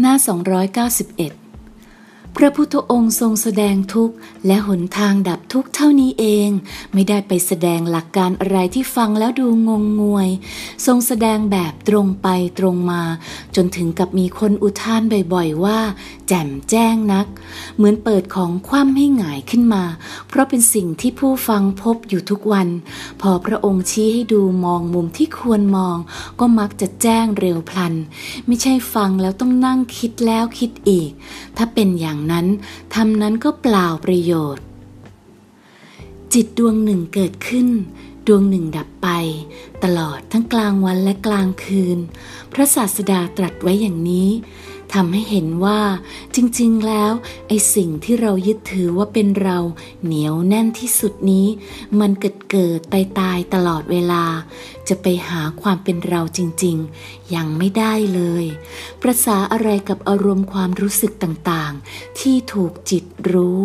หน้า 291 พระพุทธองค์ทรงแสดงทุกข์และหนทางดับทุกข์เท่านี้เอง ไม่ได้ไปแสดงหลักการอะไรที่ฟังแล้วดูงงงวย ทรงแสดงแบบตรงไปตรงมา จนถึงกับมีคนอุทานบ่อยๆว่า แจ่มแจ้งนัก เหมือนเปิดของคว่ำให้หงายขึ้นมา เพราะเป็นสิ่งที่ผู้ฟังพบอยู่ทุกวัน พอพระองค์ชี้ให้ดูมองมุมที่ควรมอง ก็มักจะแจ้งเร็วพลัน ไม่ใช่ฟังแล้วต้องนั่งคิดแล้วคิดอีก ถ้าเป็นอย่างนั้นทำนั้นก็เปล่าประโยชน์ จิตดวงหนึ่งเกิดขึ้นดวงหนึ่งดับไป ตลอดทั้งกลางวันและกลางคืน พระศาสดาตรัสไว้อย่างนี้ ทำให้เห็นว่าจริงๆ แล้วไอสิ่งที่เรายึดถือว่าเป็นเราเหนียวแน่นที่สุดนี้ มันเกิดเกิดตายตายตลอดเวลา จะไปหาความเป็นเราจริงๆ ยังไม่ได้เลยประสาอะไรกับอารมณ์ความรู้สึกต่างๆ ที่ถูกจิตรู้